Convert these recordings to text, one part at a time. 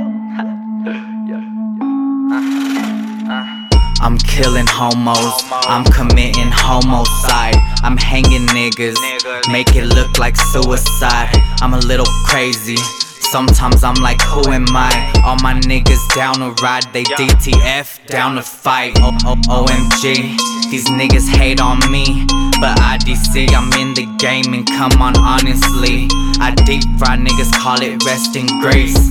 I'm killing homos, I'm committing homicide. I'm hanging niggas, make it look like suicide. I'm a little crazy. Sometimes I'm like, who am I? All my niggas down to ride, they DTF down to fight. O- OMG, these niggas hate on me. But IDC, I'm in the game, and come on, honestly. I deep fry niggas, call it rest in grace.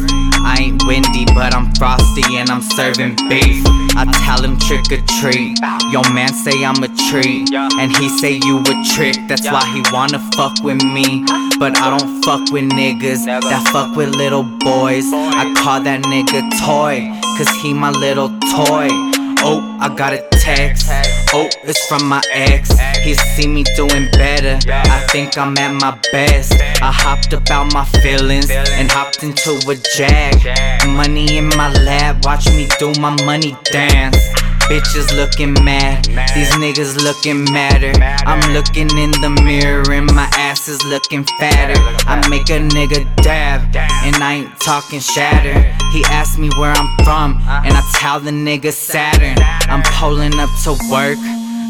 I ain't windy, but I'm frosty and I'm serving beef. I tell him trick or treat. Yo, man say I'm a treat. And he say you a trick, that's why he wanna fuck with me. But I don't fuck with niggas that fuck with little boys. I call that nigga toy, cause he my little toy. Oh, I got a text. Oh, it's from my ex. He see me doing better. I think I'm at my best. I hopped about my feelings and hopped into a jag. Money in my lap, watch me do my money dance. Bitches looking mad, these niggas looking madder. I'm looking in the mirror and my ass is looking fatter. I make a nigga dab, and I ain't talking shatter. He asked me where I'm from, and I tell the nigga Saturn. I'm pulling up to work,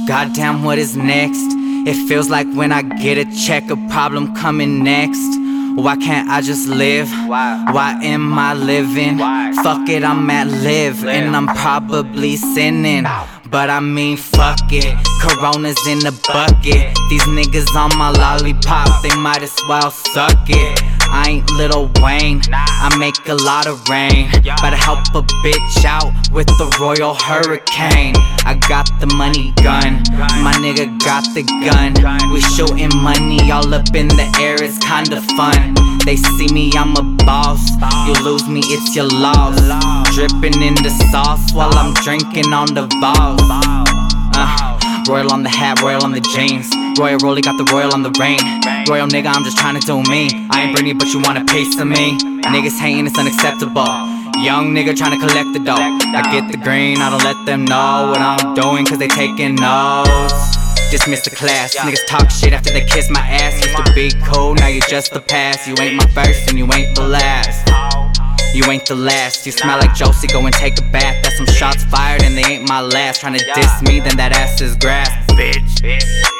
goddamn, what is next? It feels like when I get a check, a problem coming next. Why can't I just live? Why am I living? Fuck it, I'm at live, and I'm probably sinning. But I mean, fuck it. Corona's in the bucket. These niggas on my lollipop, they might as well suck it. I ain't Lil Wayne, I make a lot of rain. Better help a bitch out with the Royal Hurricane. I got the money gun, my nigga got the gun. We shooting money all up in the air, it's kinda fun. They see me, I'm a boss. You lose me, it's your loss. Dripping in the sauce while I'm drinking on the balls. Uh, royal on the hat, royal on the jeans. Royal Rolly got the royal on the ring. Royal nigga, I'm just trying to do me. I ain't Britney, but you wanna piece of me. Niggas hating, it's unacceptable. Young nigga trying to collect the dough. I get the green, I don't let them know what I'm doing, cause they taking notes. Dismiss the class. Niggas talk shit after they kiss my ass. Used to be cool, now you just the past. You ain't my first and you ain't the last. You ain't the last. You smell like Josie, go and take a bath. That's some shots fired and they ain't my last. Trying to diss me, then that ass is grass, bitch.